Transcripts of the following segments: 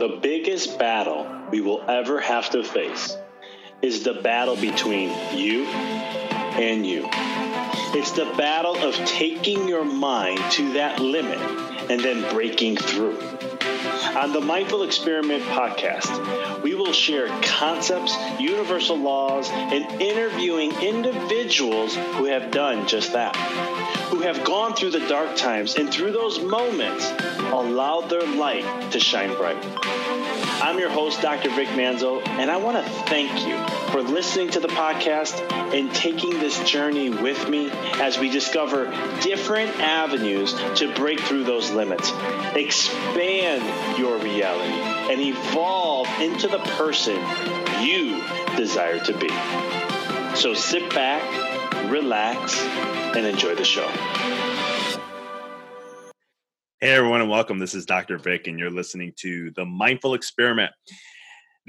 The biggest battle we will ever have to face is the battle between you and you. It's the battle of taking your mind to that limit and then breaking through. On the Mindful Experiment podcast, we will share concepts, universal laws, and interviewing individuals who have done just that, who have gone through the dark times and through those moments allowed their light to shine bright. I'm your host, Dr. Vic Manzo, and I want to thank you for listening to the podcast and taking this journey with me as we discover different avenues to break through those limits, expand your reality, and evolve into the person you desire to be. So sit back, relax, and enjoy the show. Hey, everyone, and welcome. This is Dr. Vic, and you're listening to The Mindful Experiment.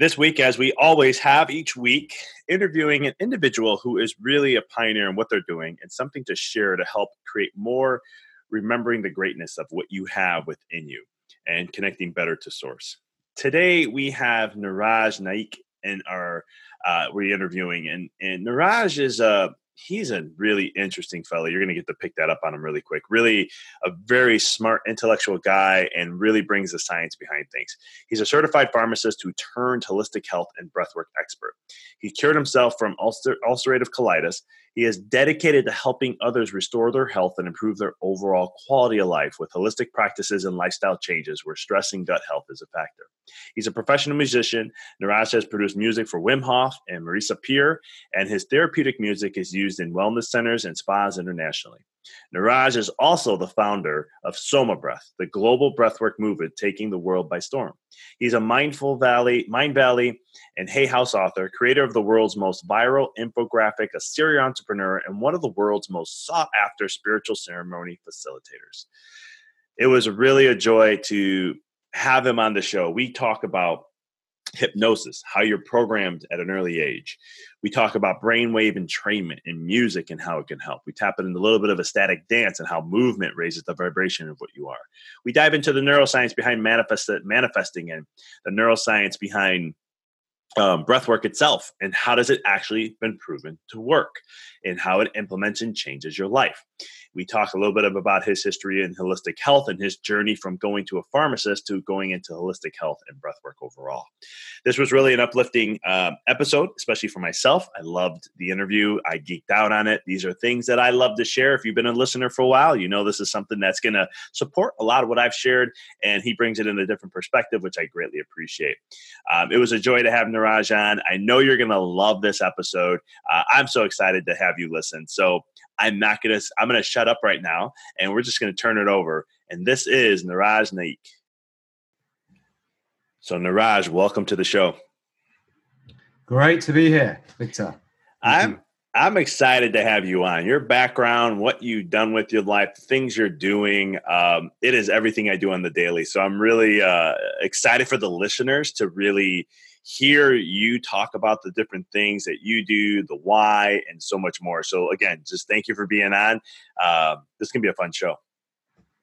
This week, as we always have each week, interviewing an individual who is really a pioneer in what they're doing and something to share to help create more remembering the greatness of what you have within you and connecting better to source. Today, we have Niraj Naik in our uh, we're interviewing, and and Niraj is a he's a really interesting fellow. You're going to get to pick that up on him really quick. Really, a very smart, intellectual guy, and really brings the science behind things. He's a certified pharmacist who turned holistic health and breathwork expert. He cured himself from ulcer- ulcerative colitis. He is dedicated to helping others restore their health and improve their overall quality of life with holistic practices and lifestyle changes where stress and gut health is a factor. He's a professional musician. Niraj has produced music for Wim Hof and Marisa Peer, and his therapeutic music is used in wellness centers and spas internationally. Niraj is also the founder of Soma Breath, the global breathwork movement taking the world by storm. He's a Mindful Valley, Mind Valley, and Hay House author, creator of the world's most viral infographic, a serial entrepreneur, and one of the world's most sought after spiritual ceremony facilitators. It was really a joy to have him on the show. We talk about hypnosis, how you're programmed at an early age. We talk about brainwave entrainment in music and how it can help. We tap into a little bit of ecstatic dance and how movement raises the vibration of what you are. We dive into the neuroscience behind manifest, manifesting and the neuroscience behind um, breath work itself and how does it actually been proven to work and how it implements and changes your life we talk a little bit about his history in holistic health and his journey from going to a pharmacist to going into holistic health and breathwork overall. This was really an uplifting um, episode, especially for myself. I loved the interview. I geeked out on it. These are things that I love to share. If you've been a listener for a while, you know this is something that's going to support a lot of what I've shared, and he brings it in a different perspective, which I greatly appreciate. Um, it was a joy to have Niraj on. I know you're going to love this episode. Uh, I'm so excited to have you listen. So I'm not gonna. I'm gonna shut up right now, and we're just gonna turn it over. And this is Niraj Naik. So Niraj, welcome to the show. Great to be here, Victor. I'm. I'm excited to have you on. Your background, what you've done with your life, the things you're doing, um, it is everything I do on the daily. So I'm really uh, excited for the listeners to really hear you talk about the different things that you do, the why, and so much more. So, again, just thank you for being on. Uh, this can be a fun show.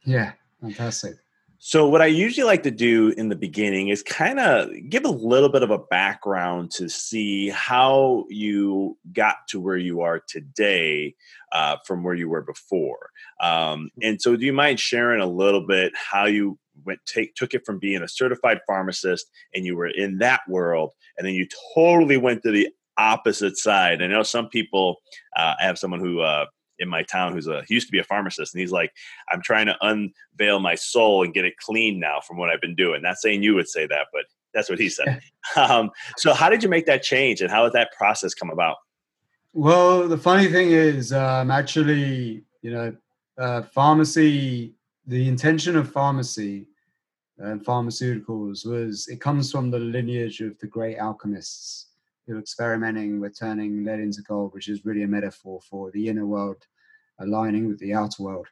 Yeah, fantastic. So, what I usually like to do in the beginning is kind of give a little bit of a background to see how you got to where you are today uh, from where you were before. Um, and so, do you mind sharing a little bit how you went take took it from being a certified pharmacist and you were in that world and then you totally went to the opposite side. I know some people uh, i have someone who uh, in my town who's a he used to be a pharmacist and he's like i'm trying to unveil my soul and get it clean now from what i've been doing. Not saying you would say that but that's what he said. Um, so how did you make that change and how did that process come about? Well the funny thing is um, actually you know uh, pharmacy the intention of pharmacy and pharmaceuticals was it comes from the lineage of the great alchemists who were experimenting with turning lead into gold, which is really a metaphor for the inner world aligning with the outer world.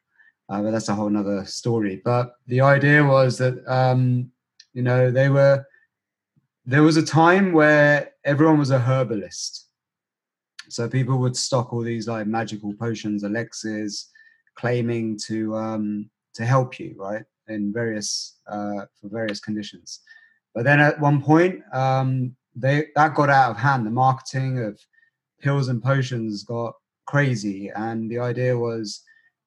Uh, but that's a whole nother story. But the idea was that um, you know they were there was a time where everyone was a herbalist. So people would stock all these like magical potions, elixirs, claiming to um, to help you, right? In various uh, for various conditions. But then at one point, um, they that got out of hand. The marketing of pills and potions got crazy, and the idea was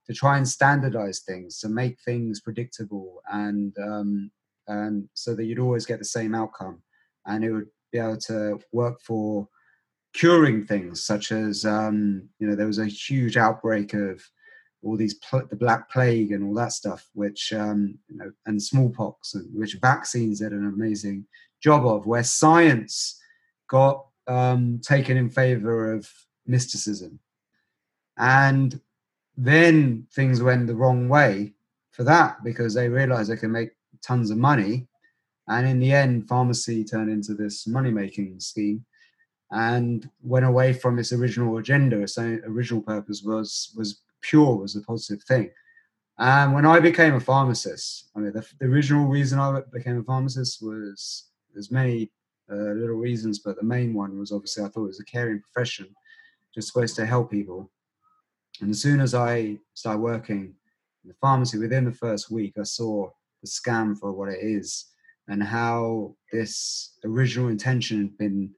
to try and standardize things to make things predictable and um, and so that you'd always get the same outcome, and it would be able to work for curing things such as um, you know there was a huge outbreak of all these pl- the black plague and all that stuff which um, you know and smallpox and which vaccines did an amazing job of where science got um, taken in favor of mysticism and then things went the wrong way for that because they realized they can make tons of money and in the end pharmacy turned into this money making scheme and went away from its original agenda. Its original purpose was was pure, was a positive thing. And when I became a pharmacist, I mean, the, the original reason I became a pharmacist was there's many uh, little reasons, but the main one was obviously I thought it was a caring profession, just supposed to help people. And as soon as I started working in the pharmacy, within the first week, I saw the scam for what it is and how this original intention had been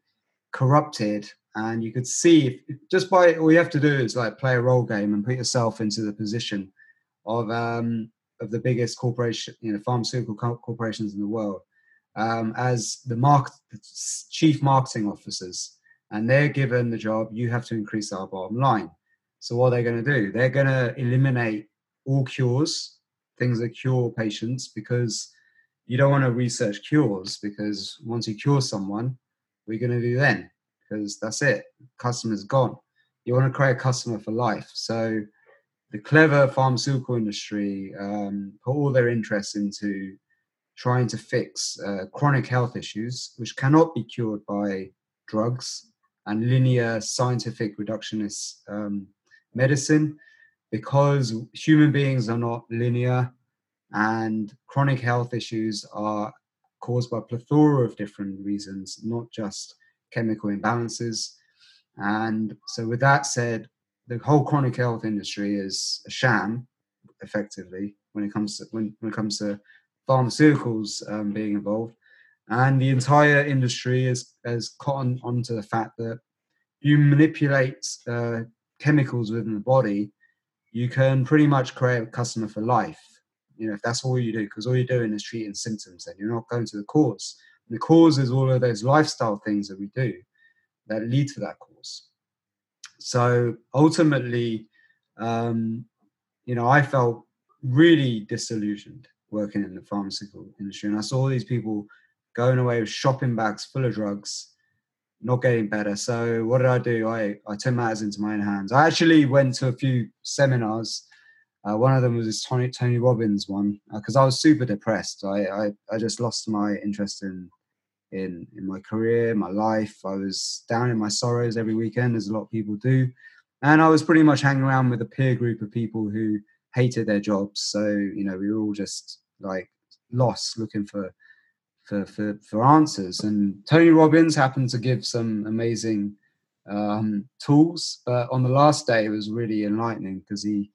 corrupted and you could see if, just by all you have to do is like play a role game and put yourself into the position of um, of the biggest corporation, you know, pharmaceutical corporations in the world, um, as the market chief marketing officers, and they're given the job. You have to increase our bottom line. So what they're going to do? They're going to eliminate all cures, things that cure patients, because you don't want to research cures because once you cure someone, we're going to do then? Because that's it. Customer's gone. You want to create a customer for life. So the clever pharmaceutical industry um, put all their interest into trying to fix uh, chronic health issues, which cannot be cured by drugs and linear scientific reductionist um, medicine, because human beings are not linear and chronic health issues are caused by a plethora of different reasons, not just chemical imbalances. And so, with that said, the whole chronic health industry is a sham, effectively, when it comes to when, when it comes to pharmaceuticals um, being involved. And the entire industry is has caught on, onto the fact that you manipulate uh, chemicals within the body, you can pretty much create a customer for life you know if that's all you do because all you're doing is treating symptoms then you're not going to the cause the cause is all of those lifestyle things that we do that lead to that cause. So ultimately um, you know i felt really disillusioned working in the pharmaceutical industry and i saw these people going away with shopping bags full of drugs not getting better. So what did i do? I i took matters into my own hands. I actually went to a few seminars. Uh, one of them was this Tony, Tony Robbins one because uh, I was super depressed. I, I, I just lost my interest in in in my career, my life. I was down in my sorrows every weekend, as a lot of people do, and I was pretty much hanging around with a peer group of people who hated their jobs. So you know, we were all just like lost, looking for for for, for answers. And Tony Robbins happened to give some amazing um, tools, but on the last day, it was really enlightening because he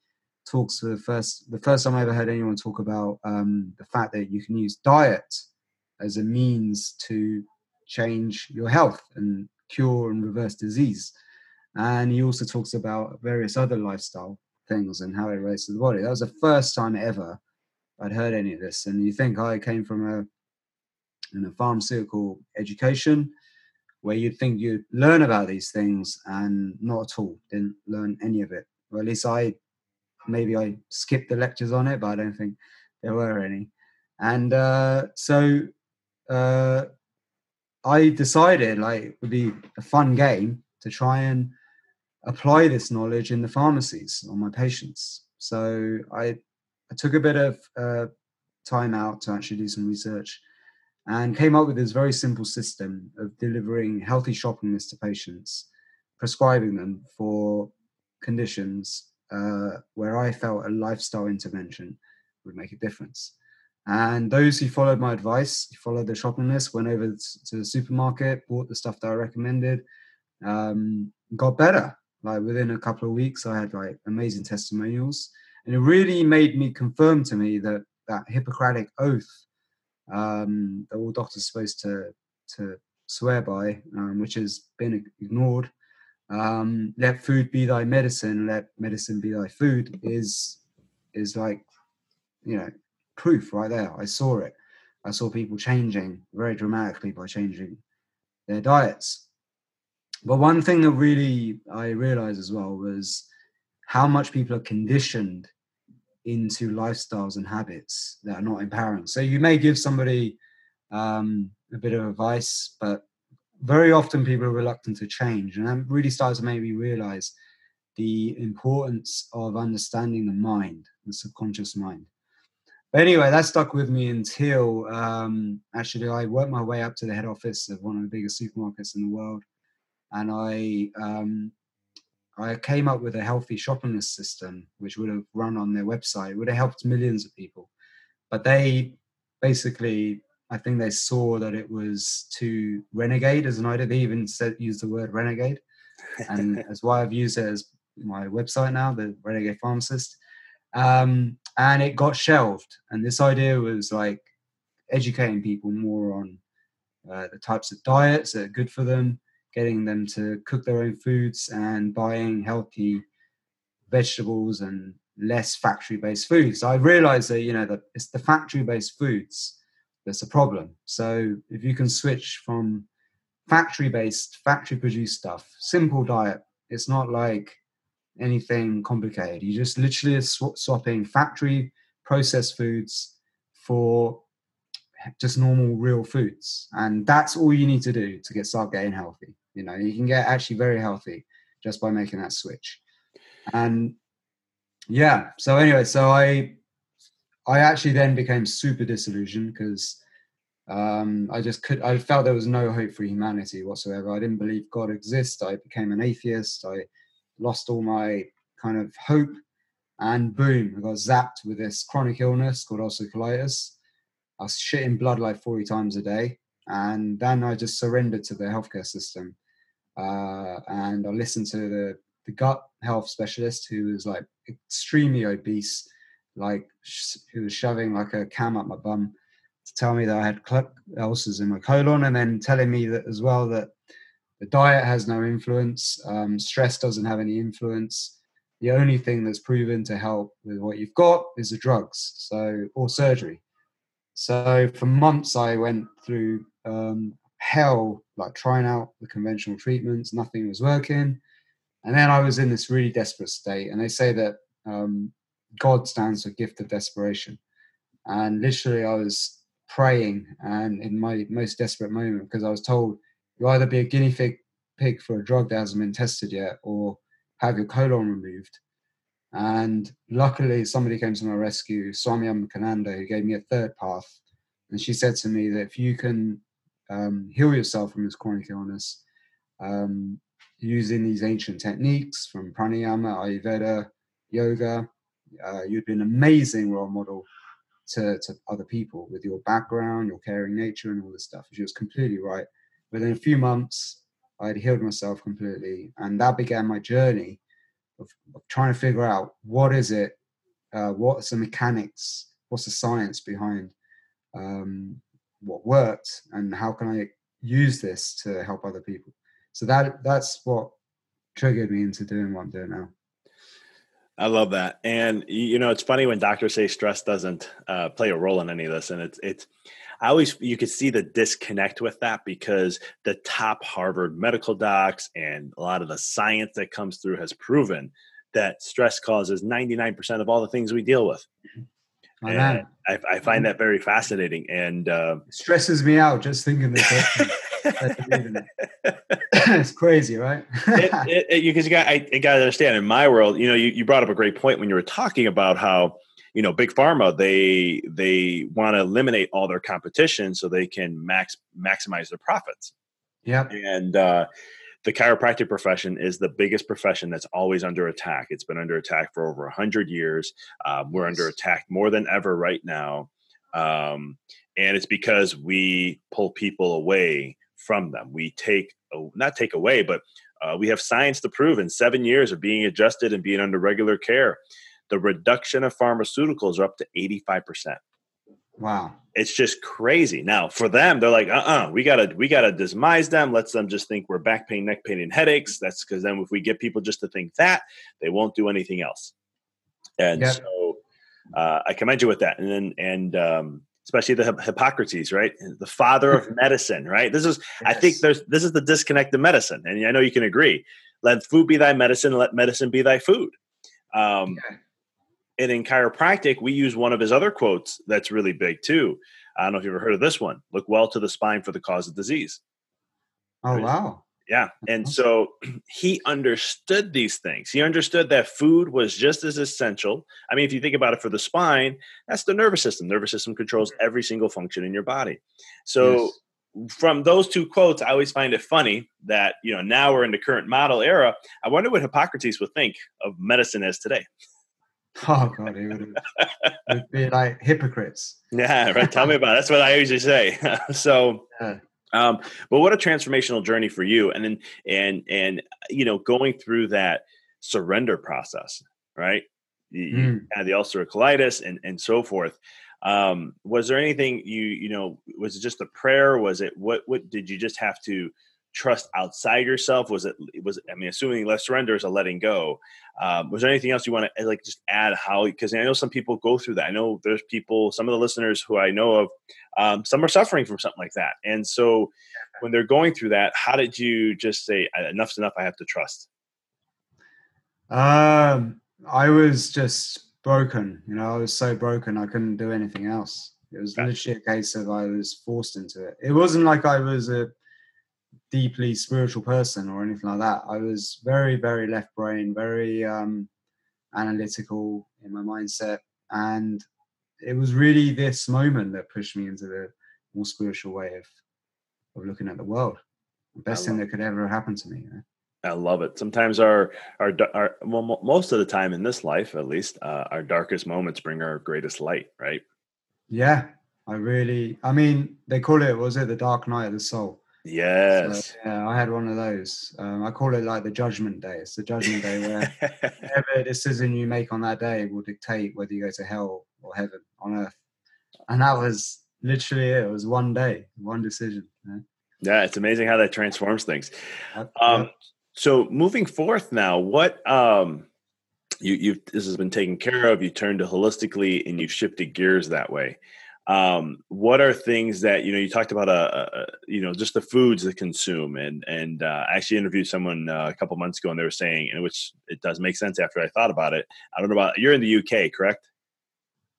talks for the first the first time I ever heard anyone talk about um, the fact that you can use diet as a means to change your health and cure and reverse disease. And he also talks about various other lifestyle things and how it relates to the body. That was the first time ever I'd heard any of this. And you think I came from a in a pharmaceutical education where you'd think you'd learn about these things and not at all didn't learn any of it or at least i maybe I skipped the lectures on it, but I don't think there were any. And uh, so uh, I decided like it would be a fun game to try and apply this knowledge in the pharmacies on my patients. So I, I took a bit of uh, time out to actually do some research and came up with this very simple system of delivering healthy shopping lists to patients, prescribing them for conditions uh, where I felt a lifestyle intervention would make a difference. And those who followed my advice, followed the shopping list, went over to the supermarket, bought the stuff that I recommended, um, got better. Like within a couple of weeks, I had like amazing testimonials, and it really made me confirm to me that that Hippocratic oath um, that all doctors are supposed to to swear by, um, which has been ignored. Um, let food be thy medicine, let medicine be thy food is is like you know proof right there. I saw it. I saw people changing very dramatically by changing their diets. But one thing that really I realized as well was how much people are conditioned into lifestyles and habits that are not empowering. So you may give somebody um, a bit of advice, but very often people are reluctant to change. And that really starts to make me realize the importance of understanding the mind, the subconscious mind. But anyway, that stuck with me until um, actually I worked my way up to the head office of one of the biggest supermarkets in the world. And I um, I came up with a healthy shopping list system, which would have run on their website, it would have helped millions of people. But they basically, I think they saw that it was too renegade as an idea. They even said use the word renegade, and that's why I've used it as my website now, the Renegade Pharmacist. Um, and it got shelved. And this idea was like educating people more on uh, the types of diets that are good for them, getting them to cook their own foods and buying healthy vegetables and less factory-based foods. I realized that you know that it's the factory-based foods that's a problem. So if you can switch from factory-based, factory-produced stuff, simple diet. It's not like anything complicated. You just literally sw- swapping factory processed foods for just normal real foods and that's all you need to do to get start getting healthy you know you can get actually very healthy just by making that switch and yeah so anyway so i i actually then became super disillusioned because um, I just could. I felt there was no hope for humanity whatsoever. I didn't believe God exists. I became an atheist. I lost all my kind of hope, and boom, I got zapped with this chronic illness called ulcerative colitis. I was shitting blood like 40 times a day. And then I just surrendered to the healthcare system. Uh, and I listened to the, the gut health specialist who was like extremely obese, like who was shoving like a cam up my bum to tell me that I had ulcers in my colon, and then telling me that as well that the diet has no influence, um, stress doesn't have any influence. The only thing that's proven to help with what you've got is the drugs, so or surgery. So for months, I went through um, hell, like trying out the conventional treatments. Nothing was working, and then I was in this really desperate state. And they say that um, God stands for gift of desperation, and literally, I was praying, and in my most desperate moment, because I was told you either be a guinea pig, pig for a drug that hasn't been tested yet, or have your colon removed. And luckily, somebody came to my rescue, Swami Ambikananda, who gave me a third path. And she said to me that if you can um, heal yourself from this chronic illness um, using these ancient techniques from pranayama, Ayurveda, yoga, uh, you'd be an amazing role model to, to other people with your background, your caring nature, and all this stuff. She was completely right. Within a few months, I had healed myself completely, and that began my journey of, of trying to figure out what is it, uh, what's the mechanics, what's the science behind um, what worked, and how can I use this to help other people. So that that's what triggered me into doing what I'm doing now. I love that, and you know, it's funny when doctors say stress doesn't uh, play a role in any of this, and it's it's. I always you could see the disconnect with that because the top Harvard medical docs and a lot of the science that comes through has proven that stress causes 99% of all the things we deal with. Oh, and I, I, find that very fascinating and uh, stresses me out just thinking this. it's crazy, right? because you got, I, I got to understand. In my world, you know, you, you brought up a great point when you were talking about how you know big pharma they they want to eliminate all their competition so they can max maximize their profits. Yeah, and uh, the chiropractic profession is the biggest profession that's always under attack. It's been under attack for over a hundred years. Um, we're under attack more than ever right now, um, and it's because we pull people away from them. We take oh, not take away, but uh, we have science to prove in seven years of being adjusted and being under regular care, the reduction of pharmaceuticals are up to eighty five percent. Wow. It's just crazy. Now for them, they're like, uh-uh, we gotta we gotta dismise them. Let's them just think we're back pain, neck pain, and headaches. That's because then if we get people just to think that, they won't do anything else. And yep. so uh, I commend you with that. And then and um, especially the Hippocrates, right? The father of medicine, right? This is, yes. I think there's, this is the disconnect of medicine. And I know you can agree. Let food be thy medicine, let medicine be thy food. Um, okay. And in chiropractic, we use one of his other quotes that's really big too. I don't know if you've ever heard of this one. Look well to the spine for the cause of disease. Oh, wow. Yeah. And so he understood these things. He understood that food was just as essential. I mean, if you think about it for the spine, that's the nervous system. Nervous system controls mm-hmm. every single function in your body. So yes from those two quotes, I always find it funny that you know now we're in the current model era. I wonder what Hippocrates would think of medicine as today. Oh God, it would, would be like hypocrites. Yeah, right. Tell me about it. That's what I usually say. so, yeah. Um, but what a transformational journey for you, and then and and you know going through that surrender process, right? You, mm. you had the ulcerative colitis and and so forth. Um, was there anything you you know? Was it just a prayer? Was it what? What did you just have to trust outside yourself? Was it was I mean, assuming less surrender is a letting go. Um, was there anything else you want to like just add? How because I know some people go through that. I know there's people, some of the listeners who I know of, um, some are suffering from something like that, and so when they're going through that, how did you just say enough's enough? I have to trust. Um, I was just broken. You know, I was so broken I couldn't do anything else. It was literally a case of I was forced into it. It wasn't like I was a deeply spiritual person or anything like that. I was very, very left brain, very um, analytical in my mindset. And it was really this moment that pushed me into the more spiritual way of, of looking at the world. The best thing that could ever happen to me. You know? I love it. Sometimes our, our, our, well, most of the time in this life, at least, uh, our darkest moments bring our greatest light, right? Yeah, I really, I mean, they call it, was it the dark night of the soul? Yes. So, yeah, I had one of those. Um, I call it like the judgment day. It's the judgment day where every decision you make on that day will dictate whether you go to hell or heaven on earth. And that was literally it. It was one day, one decision. Yeah, yeah it's amazing how that transforms things. Um, so moving forth now, what um, you you this has been taken care of. You turned to holistically, and you've shifted gears that way um, what are things that you know you talked about uh, uh, you know just the foods that consume and and uh, I actually interviewed someone uh, a couple months ago and they were saying and which it does make sense after I thought about it. I don't know about you're in the UK correct?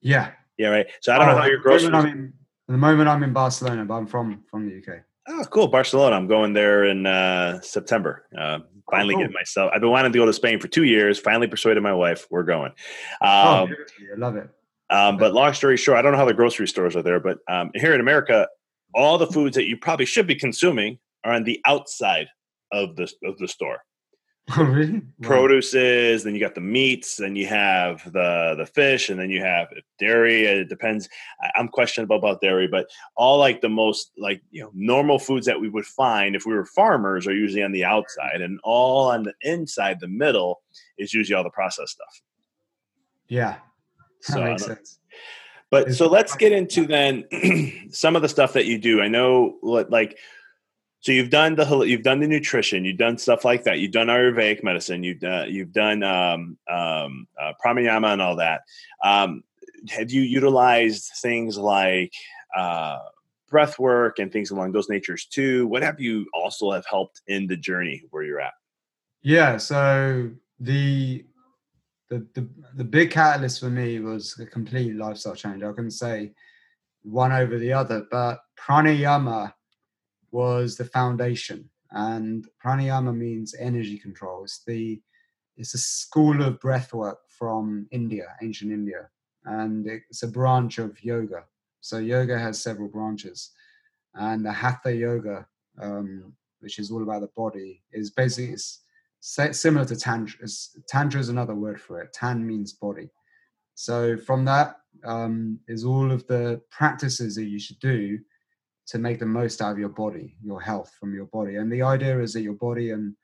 Yeah. Yeah right? So I don't oh, know how your groceries I'm in, the moment I'm in Barcelona but I'm from from the UK oh cool Barcelona. I'm going there in uh, September. Uh, finally oh, cool. getting myself I've been wanting to go to Spain for two years finally persuaded my wife we're going. Oh, um, oh, I love it um, but long story short, I don't know how the grocery stores are there, but um, here in America, all the foods that you probably should be consuming are on the outside of the of the store. Oh, really? Produces, then you got the meats, then you have the the fish, and then you have dairy. It depends. I'm questionable about dairy, but all like the most like you know normal foods that we would find if we were farmers are usually on the outside, and all on the inside, the middle is usually all the processed stuff. Yeah, so makes sense. But so let's get into then some of the stuff that you do. I know, like, so you've done the you've done the nutrition, you've done stuff like that. You've done Ayurvedic medicine, you've done you've done um, um, uh, pranayama and all that. Um, have you utilized things like uh, breath work and things along those natures too? What have you also have helped in the journey where you're at? Yeah, so the the, the the big catalyst for me was a complete lifestyle change. I can say one over the other, but pranayama was the foundation, and pranayama means energy control. It's the it's a school of breath work from India, ancient India, and it's a branch of yoga. So yoga has several branches, and the hatha yoga, um, which is all about the body, is basically it's similar to tantra. Tantra is another word for it. Tan means body. So from that um, is all of the practices that you should do to make the most out of your body, your health from your body. And the idea is that your body and,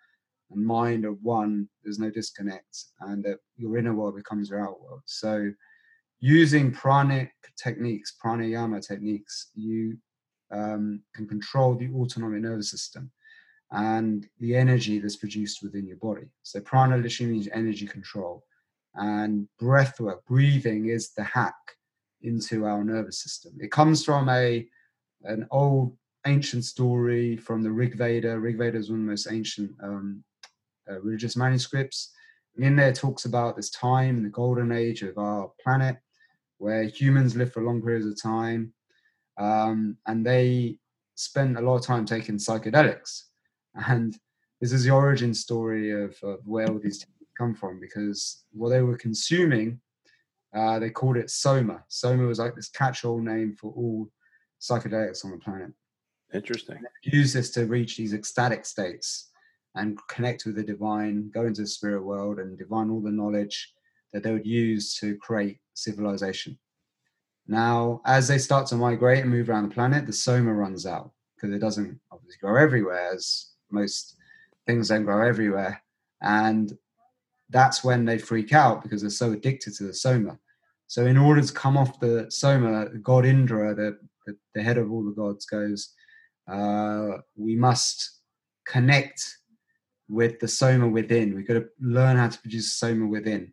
and mind are one. There's no disconnect, and that your inner world becomes your outer world. So using pranic techniques, pranayama techniques, you um, can control the autonomic nervous system and the energy that's produced within your body. So prana literally means energy control. And breath work, breathing is the hack into our nervous system. It comes from a an old ancient story from the Rig Veda. Rig Veda is one of the most ancient um, uh, religious manuscripts. In there talks about this time, the golden age of our planet, where humans live for long periods of time, um, and they spent a lot of time taking psychedelics. And this is the origin story of, of where all these come from, because what they were consuming, uh, they called it soma. Soma was like this catch-all name for all psychedelics on the planet. Interesting. Use this to reach these ecstatic states and connect with the divine, go into the spirit world and divine all the knowledge that they would use to create civilization. Now, as they start to migrate and move around the planet, the soma runs out because it doesn't obviously grow everywhere, as most things don't grow everywhere. And that's when they freak out because they're so addicted to the soma. So, in order to come off the soma, God Indra, the, the, the head of all the gods, goes, uh, We must connect with the soma within. We've got to learn how to produce soma within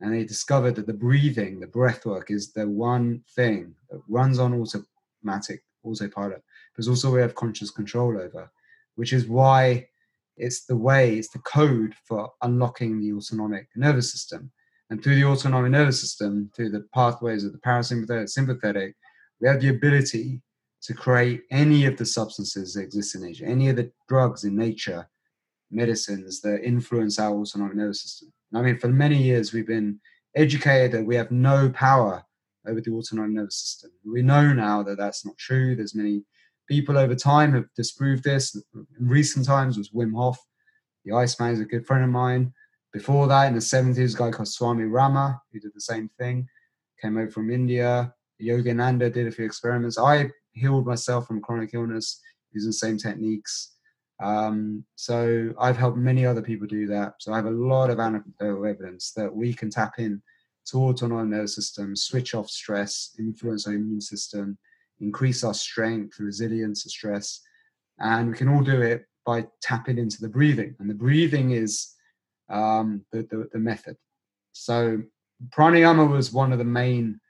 and they discovered that the breathing, the breath work, is the one thing that runs on automatic autopilot, but also we have conscious control over, which is why it's the way, it's the code for unlocking the autonomic nervous system. And through the autonomic nervous system, through the pathways of the parasympathetic, sympathetic, we have the ability to create any of the substances that exist in nature, any of the drugs in nature, medicines that influence our autonomic nervous system. I mean, for many years, we've been educated that we have no power over the autonomic nervous system. We know now that that's not true. There's many people over time have disproved this. In recent times was Wim Hof. The Iceman is a good friend of mine. Before that, in the 70s, a guy called Swami Rama, who did the same thing, came over from India. Yogananda did a few experiments. I healed myself from chronic illness using the same techniques. Um, so I've helped many other people do that. So I have a lot of anecdotal evidence that we can tap in to autonomic nervous system, switch off stress, influence our immune system, increase our strength, resilience stress, and we can all do it by tapping into the breathing. And the breathing is um, the, the, the method. So pranayama was one of the main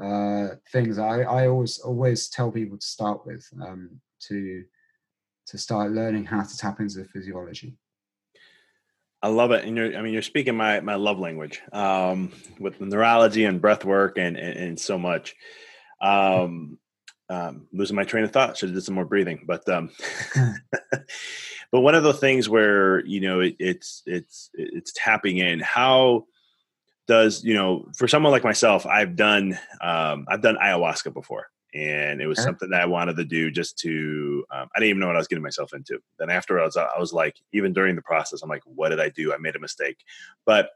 uh, things I, I always always tell people to start with um, to to start learning how to tap into the physiology. I love it, and you're—I mean, you're speaking my my love language um, with neurology and breath work and, and, and so much. Um, um, losing my train of thought. Should have did some more breathing, but um, but one of the things where you know it, it's it's it's tapping in. How does you know for someone like myself? I've done um, I've done ayahuasca before, and it was something that I wanted to do just to. Um, I didn't even know what I was getting myself into. Then after I was, I was like, even during the process, I'm like, what did I do? I made a mistake, but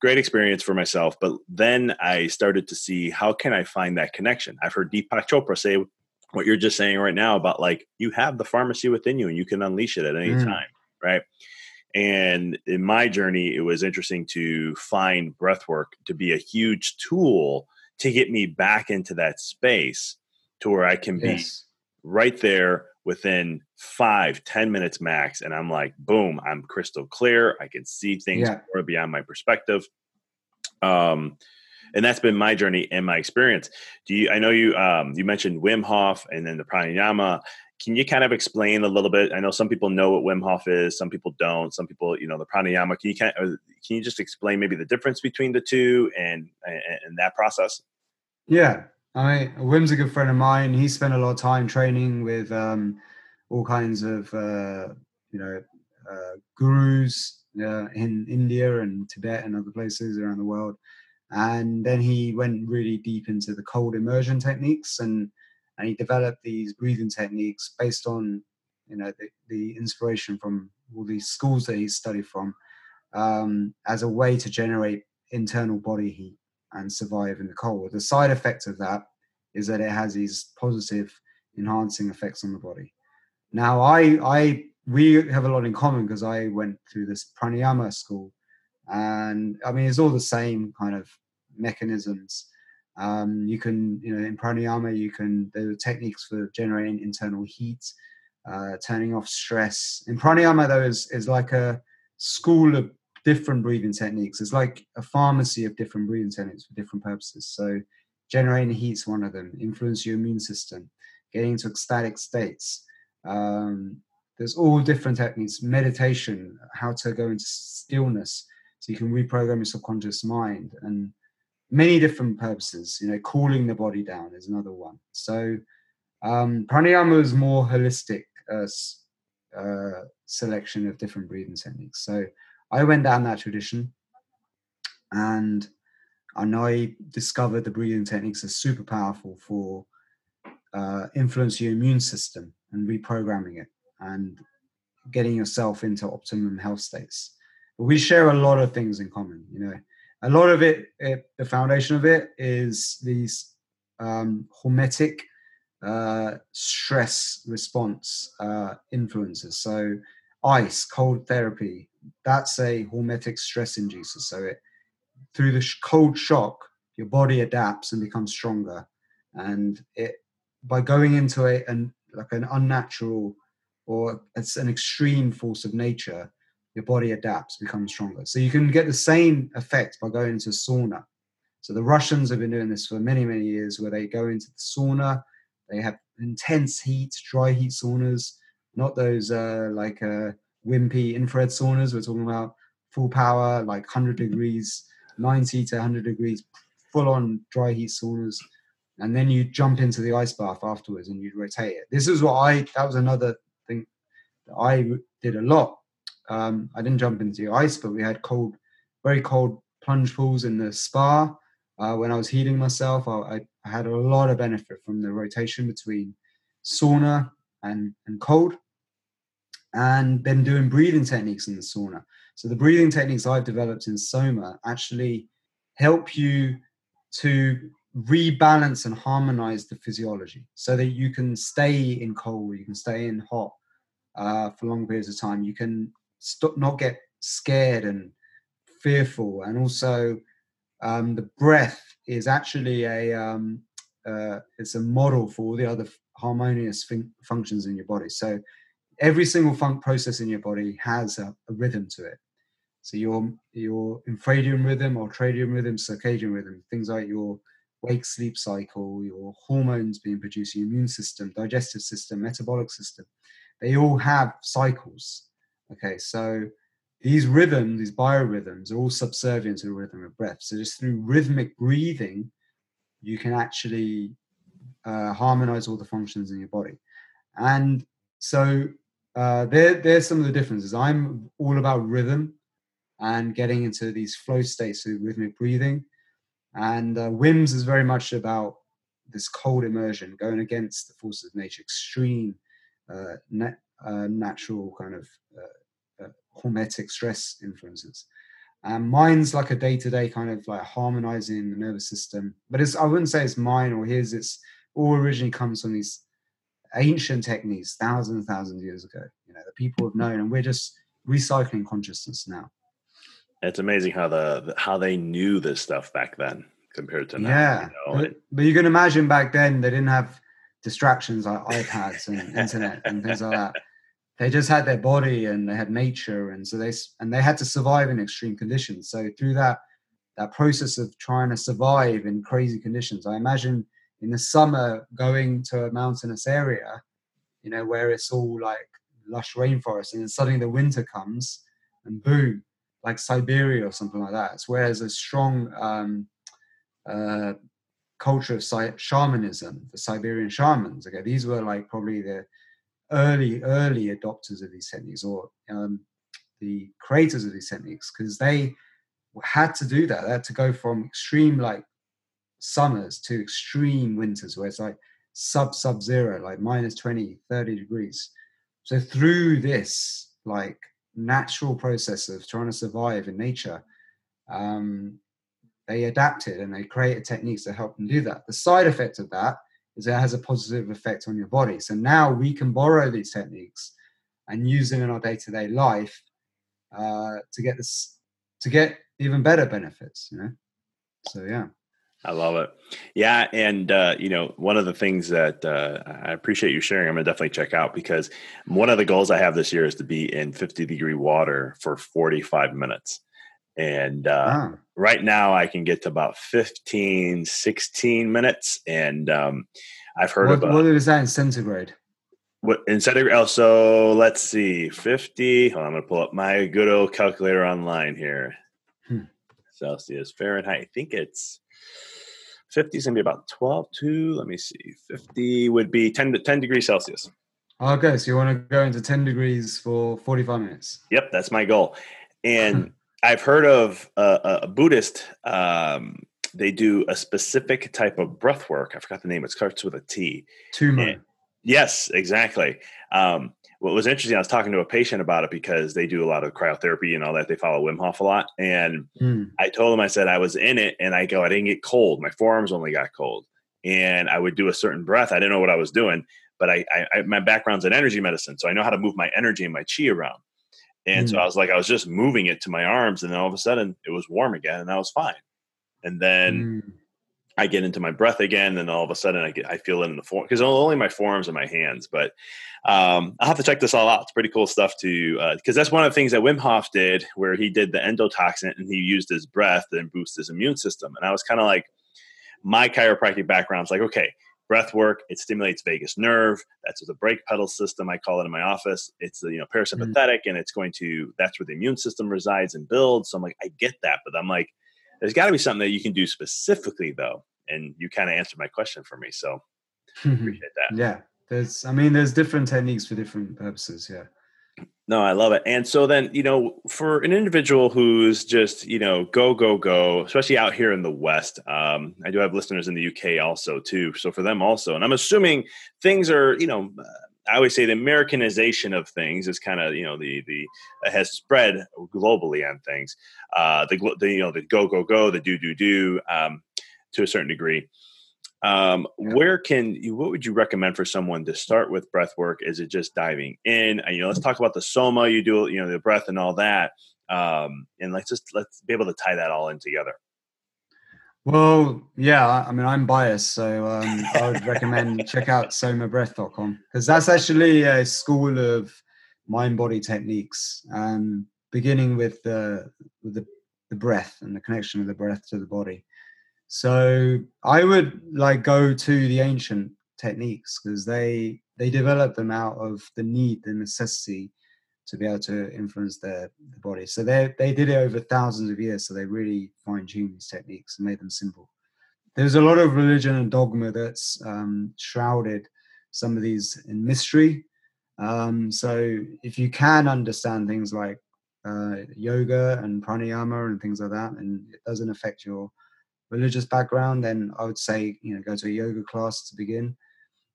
great experience for myself. But then I started to see how can I find that connection. I've heard Deepak Chopra say what you're just saying right now about like you have the pharmacy within you and you can unleash it at any mm. time, right? And in my journey, it was interesting to find breath work to be a huge tool to get me back into that space to where I can be right there within five, ten minutes max. And I'm like, boom, I'm crystal clear. I can see things yeah. more beyond my perspective. Um, and that's been my journey and my experience. Do you? I know you. Um, you mentioned Wim Hof and then the pranayama. Can you kind of explain a little bit? I know some people know what Wim Hof is, some people don't. Some people, you know, the pranayama. Can you kind of, can you just explain maybe the difference between the two and and, and that process? Yeah, I mean, Wim's a good friend of mine. He spent a lot of time training with um, all kinds of, uh, you know, uh, gurus uh, in India and Tibet and other places around the world. And then he went really deep into the cold immersion techniques and and he developed these breathing techniques based on, you know, the, the inspiration from all these schools that he studied from um, as a way to generate internal body heat and survive in the cold. The side effect of that is that it has these positive enhancing effects on the body. Now, I, I, we have a lot in common because I went through this pranayama school, and I mean it's all the same kind of mechanisms. Um, you can, you know, in pranayama, you can, there are techniques for generating internal heat, uh, turning off stress. In pranayama, though, is, is like a school of different breathing techniques. It's like a pharmacy of different breathing techniques for different purposes. So, generating heat is one of them, influence your immune system, getting into ecstatic states. Um, there's all different techniques, meditation, how to go into stillness so you can reprogram your subconscious mind and many different purposes. You know, cooling the body down is another one. So um, pranayama is more holistic uh, uh, selection of different breathing techniques. So I went down that tradition, and and I discovered the breathing techniques are super powerful for uh, your immune system and reprogramming it and getting yourself into optimum health states. But we share a lot of things in common. You know, a lot of it, it the foundation of it is these um, hormetic uh, stress response uh, influences. So, ice, cold therapy, that's a hormetic stress inducer. So, it through the sh- cold shock, your body adapts and becomes stronger. And it by going into a an like an unnatural or it's an extreme force of nature, your body adapts, becomes stronger. So you can get the same effect by going into sauna. So the Russians have been doing this for many, many years, where they go into the sauna, they have intense heat, dry heat saunas, not those uh, like uh, wimpy infrared saunas. We're talking about full power, like 100 degrees, 90 to 100 degrees, full on dry heat saunas. And then you jump into the ice bath afterwards and you rotate it. This is what I, that was another thing that I did a lot. Um, I didn't jump into the ice, but we had cold, very cold plunge pools in the spa. Uh, when I was heating myself, I, I, had a lot of benefit from the rotation between sauna and, and cold, and then doing breathing techniques in the sauna. So the breathing techniques I've developed in Soma actually help you to rebalance and harmonize the physiology so that you can stay in cold, you can stay in hot uh, for long periods of time. You can stop, not get scared and fearful, and also um, the breath is actually a um, uh, it's a model for all the other harmonious fun- functions in your body. So every single funk process in your body has a, a rhythm to it. So your your infradian rhythm, ultradian rhythm, circadian rhythm, things like your wake sleep cycle, your hormones being produced, your immune system, digestive system, metabolic system, they all have cycles. Okay, so these rhythms, these biorhythms, are all subservient to the rhythm of breath. So just through rhythmic breathing, you can actually uh, harmonize all the functions in your body. And so uh, there, there's some of the differences. I'm all about rhythm and getting into these flow states of rhythmic breathing. And uh, Wim's is very much about this cold immersion, going against the forces of nature, extreme uh, nat- uh, natural kind of uh, uh, hormetic stress influences. And mine's like a day-to-day kind of like harmonizing the nervous system, but it's I wouldn't say it's mine or his. It's all originally comes from these ancient techniques, thousands and thousands of years ago. You know, the people have known, and we're just recycling consciousness now. It's amazing how the how they knew this stuff back then compared to now. Yeah, you know? but, but, you can imagine back then they didn't have distractions like iPads and internet and things like that. They just had their body and they had nature, and so they and they had to survive in extreme conditions. So through that that process of trying to survive in crazy conditions, I imagine in the summer going to a mountainous area, you know, where it's all like lush rainforest, and then suddenly the winter comes, and boom, like Siberia or something like that. It's where there's a strong um, uh, culture of shamanism, the Siberian shamans. Okay, these were like probably the early, early adopters of these techniques or um, the creators of these techniques because they had to do that. They had to go from extreme like summers to extreme winters where it's like sub sub zero, like minus 20, 30 degrees. So through this like natural process of trying to survive in nature, um, they adapted and they created techniques to help them do that. The side effect of that is it has a positive effect on your body. So now we can borrow these techniques and use them in our day-to-day life uh, to get this to get even better benefits. You know, so yeah. I love it. Yeah, and uh, you know, one of the things that uh, I appreciate you sharing, I'm gonna definitely check out because one of the goals I have this year is to be in 50 degree water for 45 minutes. And uh, right now, I can get to about 15, 16 minutes, and um, I've heard what, of what is that in centigrade? What in centigrade? Oh, so let's see, 50. Hold on, I'm gonna pull up my good old calculator online here. Hmm. Celsius, Fahrenheit. I think it's 50 is going to be about 12 to, let me see, 50 would be 10 to 10 degrees Celsius. Okay, so you want to go into 10 degrees for 45 minutes. Yep, that's my goal. And I've heard of a, a Buddhist, um, they do a specific type of breath work. I forgot the name. It starts with a T. Tummo. Yes, exactly. Um, what was interesting, I was talking to a patient about it because they do a lot of cryotherapy and all that. They follow Wim Hof a lot. And mm. I told them, I said, I was in it and I go, I didn't get cold. My forearms only got cold. And I would do a certain breath. I didn't know what I was doing, but I, I, my background's in energy medicine. So I know how to move my energy and my chi around. And mm. so I was like, I was just moving it to my arms. And then all of a sudden it was warm again and I was fine. And then mm. I get into my breath again, and all of a sudden I get I feel it in the form because only my forearms and my hands. But um, I'll have to check this all out. It's pretty cool stuff to because uh, that's one of the things that Wim Hof did, where he did the endotoxin and he used his breath and boost his immune system. And I was kind of like, my chiropractic background is like, okay, breath work it stimulates vagus nerve that's the brake pedal system i call it in my office it's the you know parasympathetic mm-hmm. and it's going to that's where the immune system resides and builds so i'm like i get that but i'm like there's got to be something that you can do specifically though and you kind of answered my question for me so appreciate that. Yeah there's i mean there's different techniques for different purposes yeah. No i love it and so then you know for an individual who's just you know go go go especially out here in the west um, i do have listeners in the uk also too so for them also and i'm assuming things are you know I always say the Americanization of things is kind of you know the the has spread globally on things. Uh, the, the you know the go go go, the do do do um, to a certain degree. Um, where can you? What would you recommend for someone to start with breath work? Is it just diving in? You know, let's talk about the soma. You do you know the breath and all that, um, and let's just let's be able to tie that all in together. Well, yeah, I mean, I'm biased, so um, I would recommend check out somabreath.com because that's actually a school of mind body techniques, um, beginning with the with the, the breath and the connection of the breath to the body. So I would like go to the ancient techniques because they they developed them out of the need, the necessity to be able to influence their, their body. So they they did it over thousands of years. So they really fine tuned these techniques and made them simple. There's a lot of religion and dogma that's um, shrouded some of these in mystery. Um, so if you can understand things like uh, yoga and pranayama and things like that, and it doesn't affect your religious background, then I would say you know go to a yoga class to begin,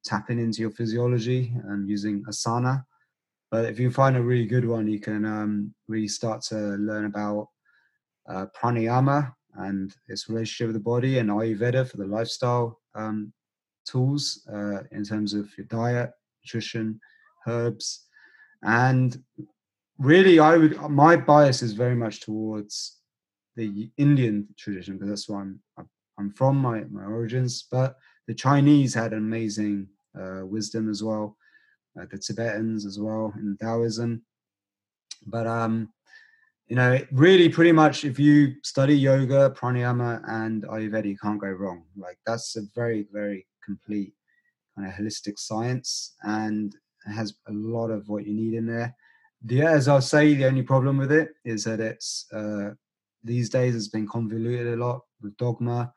tapping into your physiology and using asana but if you find a really good one, you can um, really start to learn about uh, pranayama and its relationship with the body, and Ayurveda for the lifestyle um, tools uh, in terms of your diet, nutrition, herbs, and really, I would my bias is very much towards the Indian tradition because that's where I'm I'm from, my my origins. But the Chinese had amazing uh, wisdom as well uh, the Tibetans as well in Taoism. But um, you know, really, pretty much, if you study yoga, pranayama, and Ayurveda, you can't go wrong. Like that's a very, very complete kind of holistic science, and has a lot of what you need in there. The, as I'll say, the only problem with it is that it's uh, these days it's been convoluted a lot with dogma.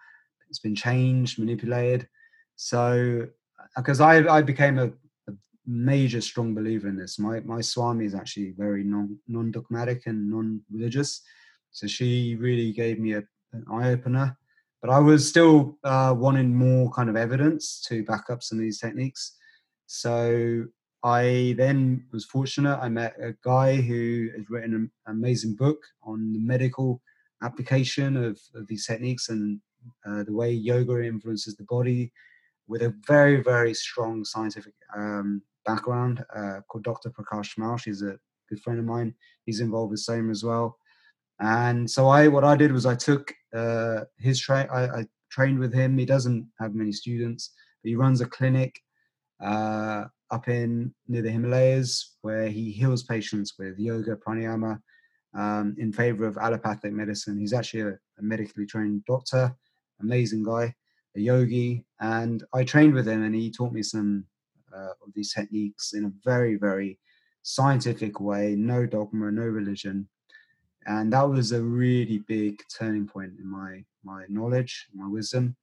It's been changed, manipulated. So, because I I became a major strong believer in this. My my Swami is actually very non non dogmatic and non religious, so she really gave me a, an eye opener. But I was still uh, wanting more kind of evidence to back up some of these techniques. So I then was fortunate. I met a guy who has written an amazing book on the medical application of, of these techniques and uh, the way yoga influences the body with a very, very strong scientific um, background uh, called Dr. Prakash Malshe. He's a good friend of mine. He's involved with SOMA as well. And so I, what I did was I took uh, his train. I, I, trained with him. He doesn't have many students, but he runs a clinic uh, up in near the Himalayas where he heals patients with yoga, pranayama, um, in favor of allopathic medicine. He's actually a, a medically trained doctor, amazing guy, a yogi, and I trained with him, and he taught me some uh, of these techniques in a very, very scientific way, no dogma, no religion. And that was a really big turning point in my my knowledge, my wisdom.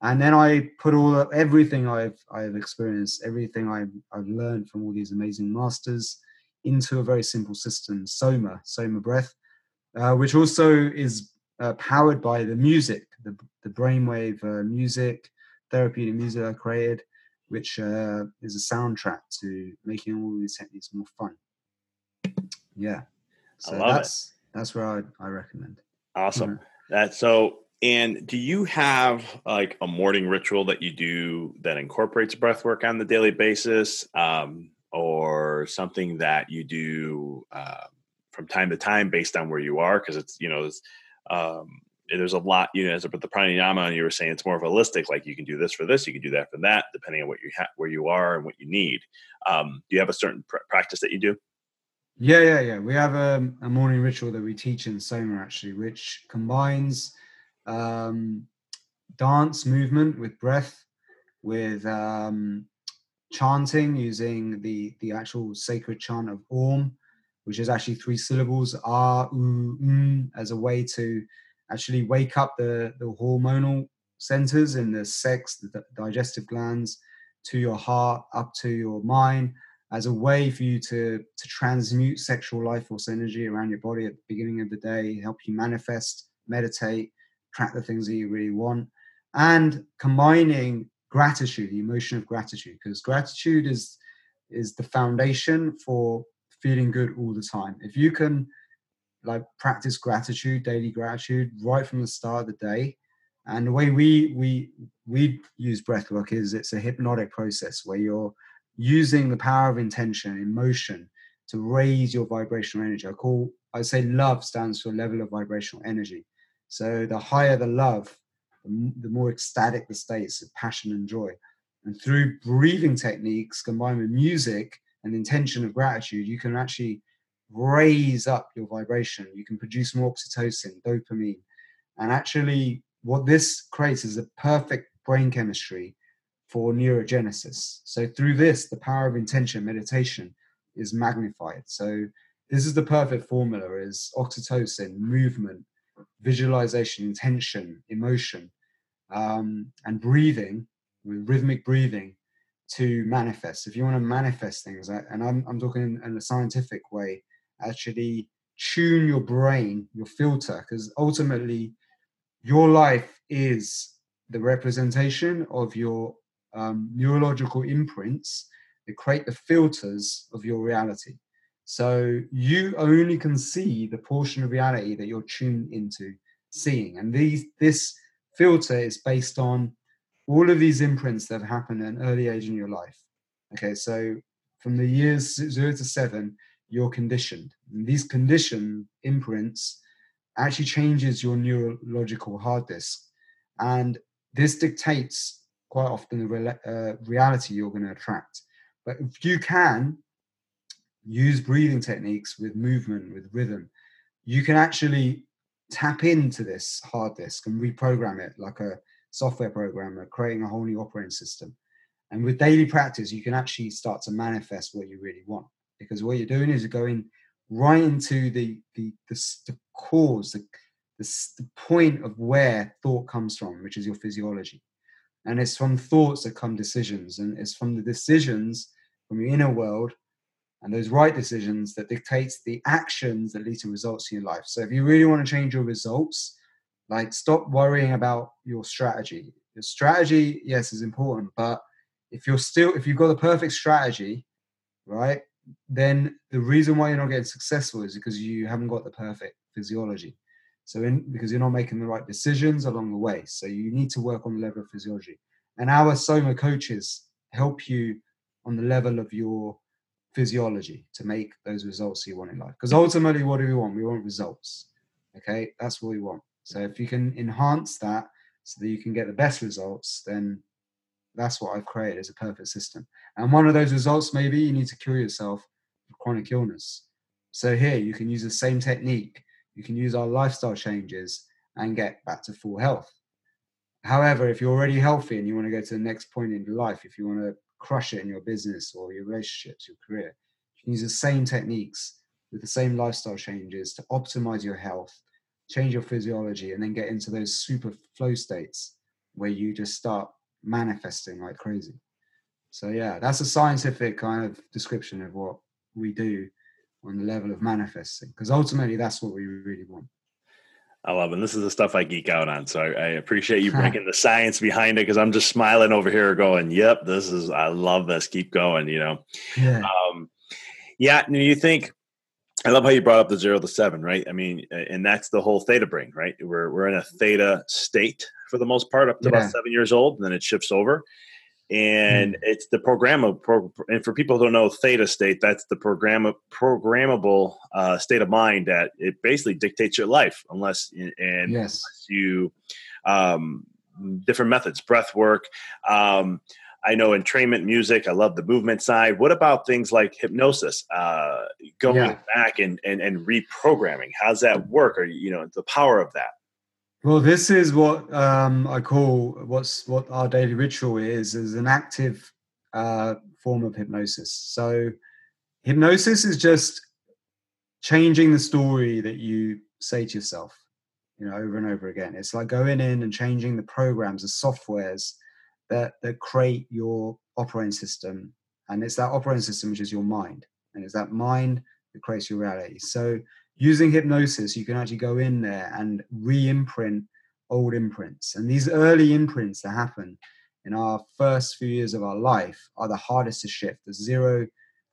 And then I put all of everything I've I've experienced, everything I've I've learned from all these amazing masters into a very simple system, Soma, Soma breath, uh, which also is uh, powered by the music, the, the brainwave uh, music, therapeutic music I created, which uh, is a soundtrack to making all these techniques more fun. Yeah, so that's it. that's where I, I recommend. Awesome. Mm-hmm. That so. And do you have like a morning ritual that you do that incorporates breath work on the daily basis, um, or something that you do uh, from time to time based on where you are? Because it's you know um, there's a lot, you know, as the pranayama, you were saying it's more of holistic. Like you can do this for this, you can do that for that, depending on what you have, where you are, and what you need. Um, do you have a certain pr- practice that you do? Yeah, yeah, yeah. We have a, a, morning ritual that we teach in Soma actually, which combines um, dance movement with breath, with um, chanting using the the actual sacred chant of Om, which is actually three syllables, R, U, M, as a way to actually wake up the, the hormonal centers in the sex, the digestive glands, to your heart, up to your mind, as a way for you to, to transmute sexual life force energy around your body at the beginning of the day, help you manifest, meditate, track the things that you really want, and combining gratitude, the emotion of gratitude, because gratitude is is the foundation for feeling good all the time. If you can like practice gratitude, daily gratitude, right from the start of the day. And the way we we we use breath work is it's a hypnotic process where you're using the power of intention, emotion to raise your vibrational energy. I call I say love stands for level of vibrational energy. So the higher the love, the more ecstatic the states of passion and joy. And through breathing techniques combined with music and intention of gratitude, you can actually raise up your vibration. You can produce more oxytocin, dopamine. And actually, what this creates is a perfect brain chemistry for neurogenesis. So, through this, the power of intention, meditation is magnified. So, this is the perfect formula is oxytocin, movement, visualization, intention, emotion, um, and breathing, with rhythmic breathing to manifest. If you want to manifest things, and I'm, I'm talking in, in a scientific way, actually tune your brain, your filter, because ultimately your life is the representation of your um, neurological imprints that create the filters of your reality. So you only can see the portion of reality that you're tuned into seeing. And these this filter is based on all of these imprints that have happened at an early age in your life. Okay, so from the years zero to seven, you're conditioned. And these condition imprints actually changes your neurological hard disk. And this dictates quite often the re- uh, reality you're going to attract. But if you can use breathing techniques with movement, with rhythm, you can actually tap into this hard disk and reprogram it like a software programmer, creating a whole new operating system. And with daily practice, you can actually start to manifest what you really want because what you're doing is you're going right into the the the, the cause, the, the the point of where thought comes from, which is your physiology, and it's from thoughts that come decisions, and it's from the decisions from your inner world and those right decisions that dictates the actions that lead to results in your life. So if you really want to change your results, like stop worrying about your strategy. Your strategy, yes, is important, but if you're still if you've got the perfect strategy, right, then the reason why you're not getting successful is because you haven't got the perfect physiology. So, in because you're not making the right decisions along the way. So, you need to work on the level of physiology. And our Soma coaches help you on the level of your physiology to make those results you want in life. Because ultimately, what do we want? We want results. Okay, that's what we want. So, if you can enhance that so that you can get the best results, then that's what I've created as a perfect system. And one of those results, maybe you need to cure yourself of chronic illness. So here you can use the same technique. You can use our lifestyle changes and get back to full health. However, if you're already healthy and you want to go to the next point in your life, if you want to crush it in your business or your relationships, your career, you can use the same techniques with the same lifestyle changes to optimize your health, change your physiology, and then get into those super flow states where you just start manifesting like crazy. So yeah, that's a scientific kind of description of what we do on the level of manifesting, because ultimately that's what we really want. I love it. this is the stuff I geek out on. So I, I appreciate you bringing the science behind it because I'm just smiling over here going, yep, this is, I love this. Keep going, you know? Yeah. Um, yeah. You think, I love how you brought up the zero to seven, right? I mean, and that's the whole theta brain, right? We're, we're in a theta state for the most part up to yeah. about seven years old, and then it shifts over and mm. it's the programmable and for people who don't know theta state that's the program programmable uh, state of mind that it basically dictates your life unless and yes. unless you um, different methods breath work um, i know entrainment music i love the movement side what about things like hypnosis uh, going yeah. back and, and and reprogramming how's that work or you know the power of that well, this is what um, I call what's what our daily ritual is is an active uh, form of hypnosis. So, hypnosis is just changing the story that you say to yourself, you know, over and over again. It's like going in and changing the programs, the softwares that that create your operating system, and it's that operating system which is your mind, and it's that mind that creates your reality. So using hypnosis, you can actually go in there and re-imprint old imprints. And these early imprints that happen in our first few years of our life are the hardest to shift. The zero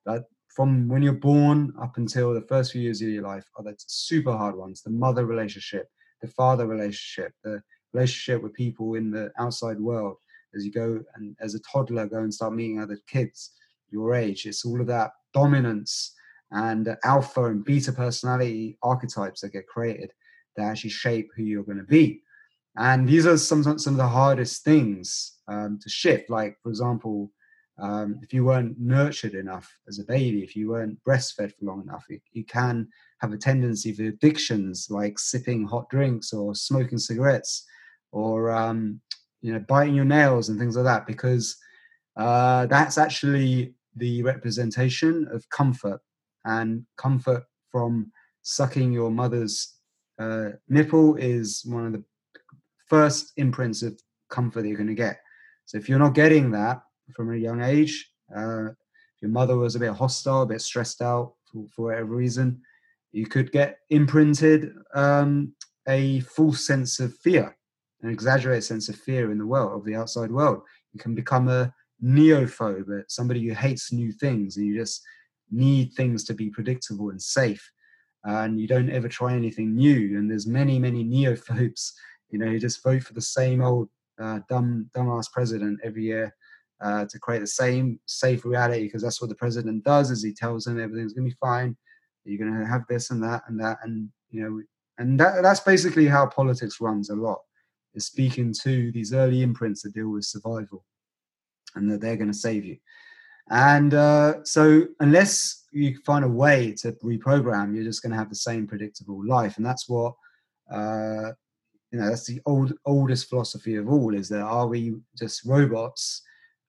that from when you're born up until the first few years of your life are the super hard ones. The mother relationship, the father relationship, the relationship with people in the outside world as you go and as a toddler go and start meeting other kids your age. It's all of that dominance and alpha and beta personality archetypes that get created that actually shape who you're going to be. And these are some some of the hardest things um, to shift. Like for example, um, if you weren't nurtured enough as a baby, if you weren't breastfed for long enough, you, you can have a tendency for addictions like sipping hot drinks or smoking cigarettes or um, you know biting your nails and things like that because uh, that's actually the representation of comfort and comfort from sucking your mother's uh, nipple is one of the first imprints of comfort that you're going to get. So if you're not getting that from a young age, uh, if your mother was a bit hostile, a bit stressed out for, for whatever reason, you could get imprinted um, a false sense of fear, an exaggerated sense of fear in the world, of the outside world. You can become a neophobe, somebody who hates new things, and you just need things to be predictable and safe and you don't ever try anything new. And there's many many neophobes you know who just vote for the same old uh, dumb dumbass president every year uh, to create the same safe reality because that's what the president does is he tells them everything's going to be fine you're going to have this and that and that and you know and that, that's basically how politics runs a lot is speaking to these early imprints that deal with survival and that they're going to save you and uh, so, unless you find a way to reprogram, you're just going to have the same predictable life. And that's what, uh, you know, that's the old oldest philosophy of all: is that are we just robots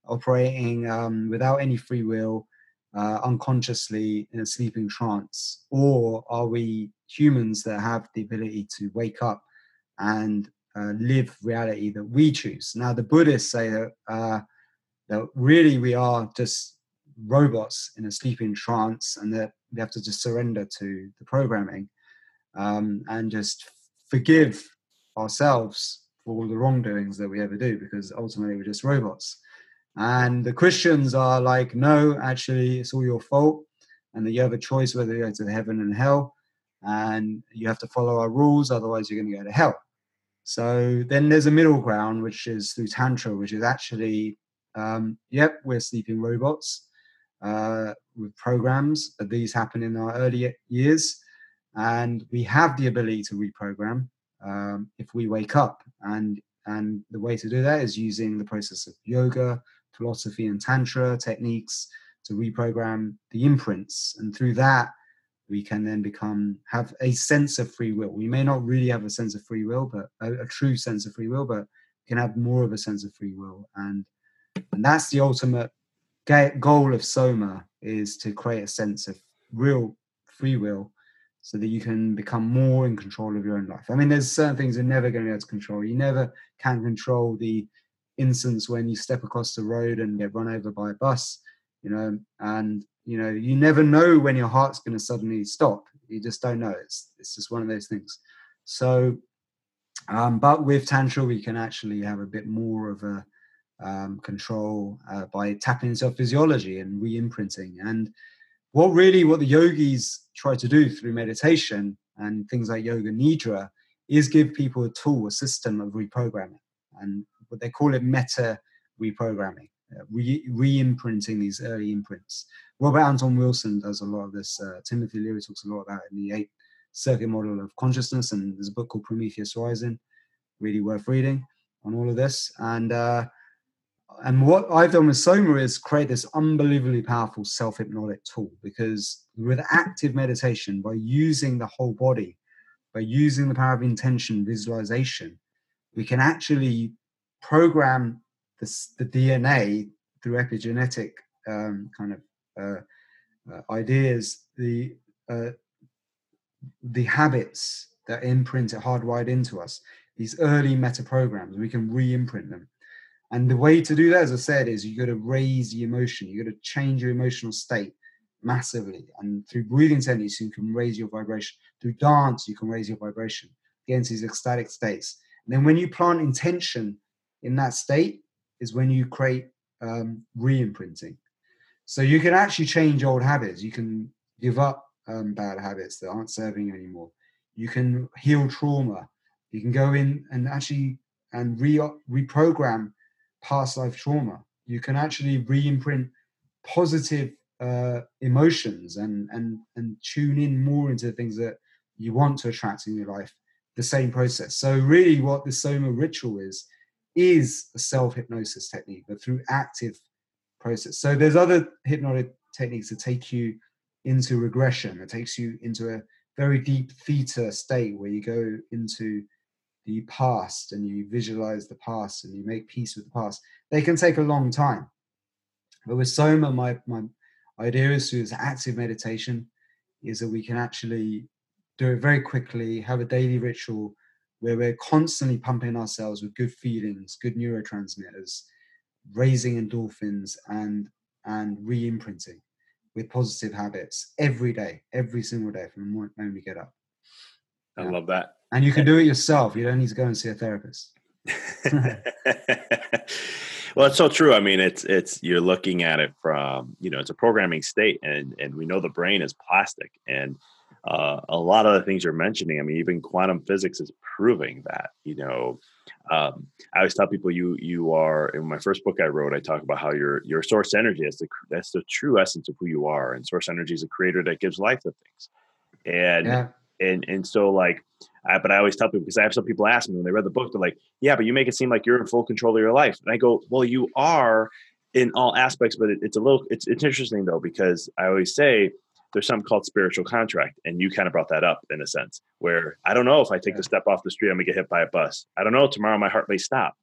operating um, without any free will, uh, unconsciously in a sleeping trance, or are we humans that have the ability to wake up and uh, live reality that we choose? Now, the Buddhists say that uh, that really we are just robots in a sleeping trance and that we have to just surrender to the programming um, and just forgive ourselves for all the wrongdoings that we ever do because ultimately we're just robots. And the christians are like no actually it's all your fault and that you have a choice whether you go to heaven and hell and you have to follow our rules otherwise you're going to go to hell. So then there's a middle ground which is through tantra which is actually um, yep, we're sleeping robots uh, with programs. These happen in our early years, and we have the ability to reprogram um, if we wake up. And and the way to do that is using the process of yoga, philosophy, and tantra techniques to reprogram the imprints, and through that we can then become have a sense of free will. We may not really have a sense of free will, but a, a true sense of free will, but can have more of a sense of free will, and and that's the ultimate goal of Soma is to create a sense of real free will so that you can become more in control of your own life. I mean, there's certain things you're never going to be able to control. You never can control the instance when you step across the road and get run over by a bus, you know, and you know, you never know when your heart's going to suddenly stop. You just don't know. It's it's just one of those things. So, um, but with tantra, we can actually have a bit more of a um, control uh, by tapping into physiology and re-imprinting. And what really what the yogis try to do through meditation and things like yoga nidra is give people a tool, a system of reprogramming, and what they call it meta reprogramming, uh, re imprinting these early imprints. Robert Anton Wilson does a lot of this. Uh, Timothy Leary talks a lot about in the eight circuit model of consciousness, and there's a book called Prometheus Rising, really worth reading on all of this. And uh, and what I've done with Soma is create this unbelievably powerful self hypnotic tool because with active meditation, by using the whole body, by using the power of intention visualization, we can actually program the DNA through epigenetic um, kind of uh, uh, ideas, the uh, the habits that imprint are hardwired into us, these early meta programs, we can re-imprint them and the way to do that, as I said, is you got to raise the emotion. You got to change your emotional state massively. And through breathing techniques, you can raise your vibration. Through dance, you can raise your vibration. Into these ecstatic states. And then when you plant intention in that state, is when you create um, re-imprinting. So you can actually change old habits. You can give up um, bad habits that aren't serving you anymore. You can heal trauma. You can go in and actually and re reprogram past life trauma. You can actually re-imprint positive uh, emotions and and and tune in more into the things that you want to attract in your life. The same process. So really, what the Soma ritual is is a self hypnosis technique, but through active process. So there's other hypnotic techniques that take you into regression. It takes you into a very deep theta state where you go into the past and you visualize the past and you make peace with the past, they can take a long time. But with Soma, my, my idea is through this active meditation is that we can actually do it very quickly, have a daily ritual where we're constantly pumping ourselves with good feelings, good neurotransmitters, raising endorphins and and re-imprinting with positive habits every day, every single day from the moment we get up. I yeah. love that and you can do it yourself. You don't need to go and see a therapist. well, it's so true. I mean, it's it's you're looking at it from you know it's a programming state, and and we know the brain is plastic, and uh, a lot of the things you're mentioning. I mean, even quantum physics is proving that. You know, um, I always tell people you you are in my first book I wrote. I talk about how your your source energy is the that's the true essence of who you are, and source energy is a creator that gives life to things, and yeah. and and so like I, but I always tell people because I have some people ask me when they read the book, they're like, "Yeah, but you make it seem like you're in full control of your life." And I go, "Well, you are in all aspects, but it, it's a little it's it's interesting though because I always say there's something called spiritual contract, and you kind of brought that up in a sense where I don't know if I take yeah. the step off the street, I'm gonna get hit by a bus. I don't know tomorrow my heart may stop,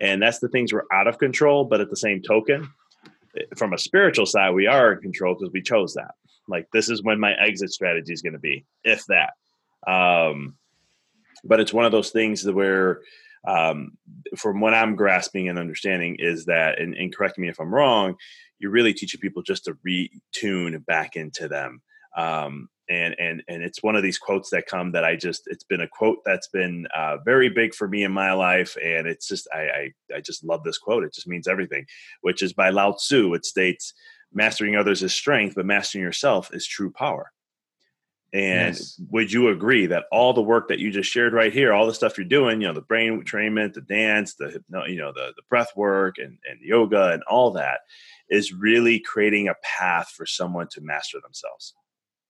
and that's the things we're out of control. But at the same token, eh, from a spiritual side, we are in control because we chose that. Like this is when my exit strategy is going to be, if that. Um, but it's one of those things that where um, from what i'm grasping and understanding is that and, and correct me if i'm wrong you're really teaching people just to retune back into them um, and and and it's one of these quotes that come that I just it's been a quote that's been uh, very big for me in my life, and it's just I, I I just love this quote. It just means everything, which is by Lao Tzu. It states, "Mastering others is strength, but mastering yourself is true power." And yes. would you agree that all the work that you just shared right here, all the stuff you're doing, you know, the brain trainment, the dance, the you know, the the breath work and, and yoga and all that is really creating a path for someone to master themselves.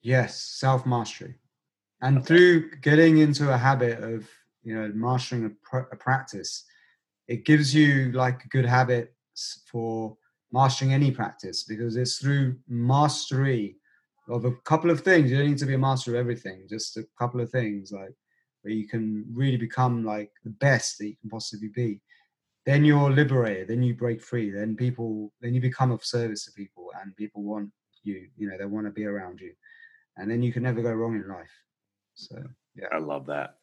Yes, self-mastery. And okay. through getting into a habit of, you know, mastering a, pr- a practice, it gives you like good habits for mastering any practice because it's through mastery of a couple of things. You don't need to be a master of everything, just a couple of things like where you can really become like the best that you can possibly be. Then you're liberated, then you break free, then people then you become of service to people and people want you, you know, they want to be around you. And then you can never go wrong in life. So yeah. I love that.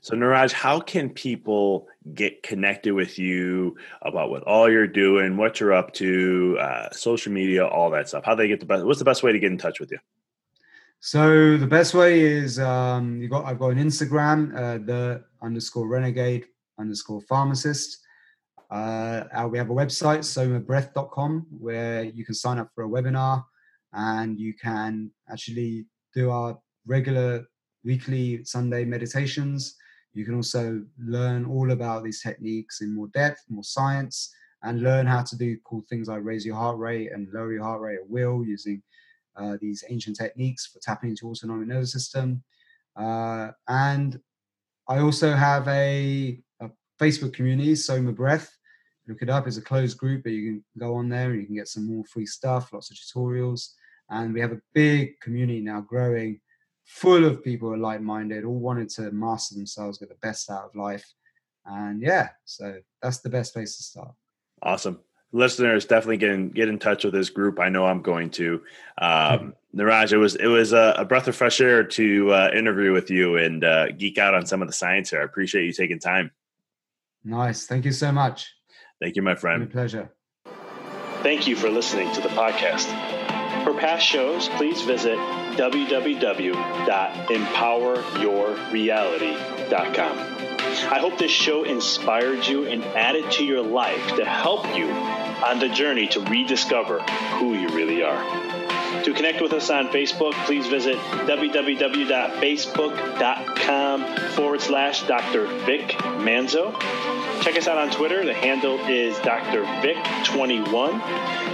So, Niraj, how can people get connected with you about what all you're doing, what you're up to, uh, social media, all that stuff? How they get the best? What's the best way to get in touch with you? So the best way is um, you got I've got an Instagram, uh, the underscore renegade underscore pharmacist. Uh, we have a website, somabreath.com, where you can sign up for a webinar and you can actually do our regular weekly Sunday meditations. You can also learn all about these techniques in more depth, more science, and learn how to do cool things like raise your heart rate and lower your heart rate at will using uh, these ancient techniques for tapping into autonomic nervous system. Uh, and I also have a, a, Facebook community, Soma Breath. Look it up. It's a closed group, but you can go on there and you can get some more free stuff, lots of tutorials. And we have a big community now growing full of people who are like-minded, all wanted to master themselves, get the best out of life. And yeah, so that's the best place to start. Awesome. Listeners, definitely get in, get in touch with this group. I know I'm going to. Um, Niraj, it was it was a, a breath of fresh air to uh, interview with you and uh, geek out on some of the science here. I appreciate you taking time. Nice. Thank you so much. Thank you, my friend. My pleasure. Thank you for listening to the podcast. For past shows, please visit www.empoweryourreality.com. I hope this show inspired you and added to your life to help you on the journey to rediscover who you really are. To connect with us on Facebook, please visit www.facebook.com forward slash Dr. Vic Manzo. Check us out on Twitter. The handle is Dr. Vic21.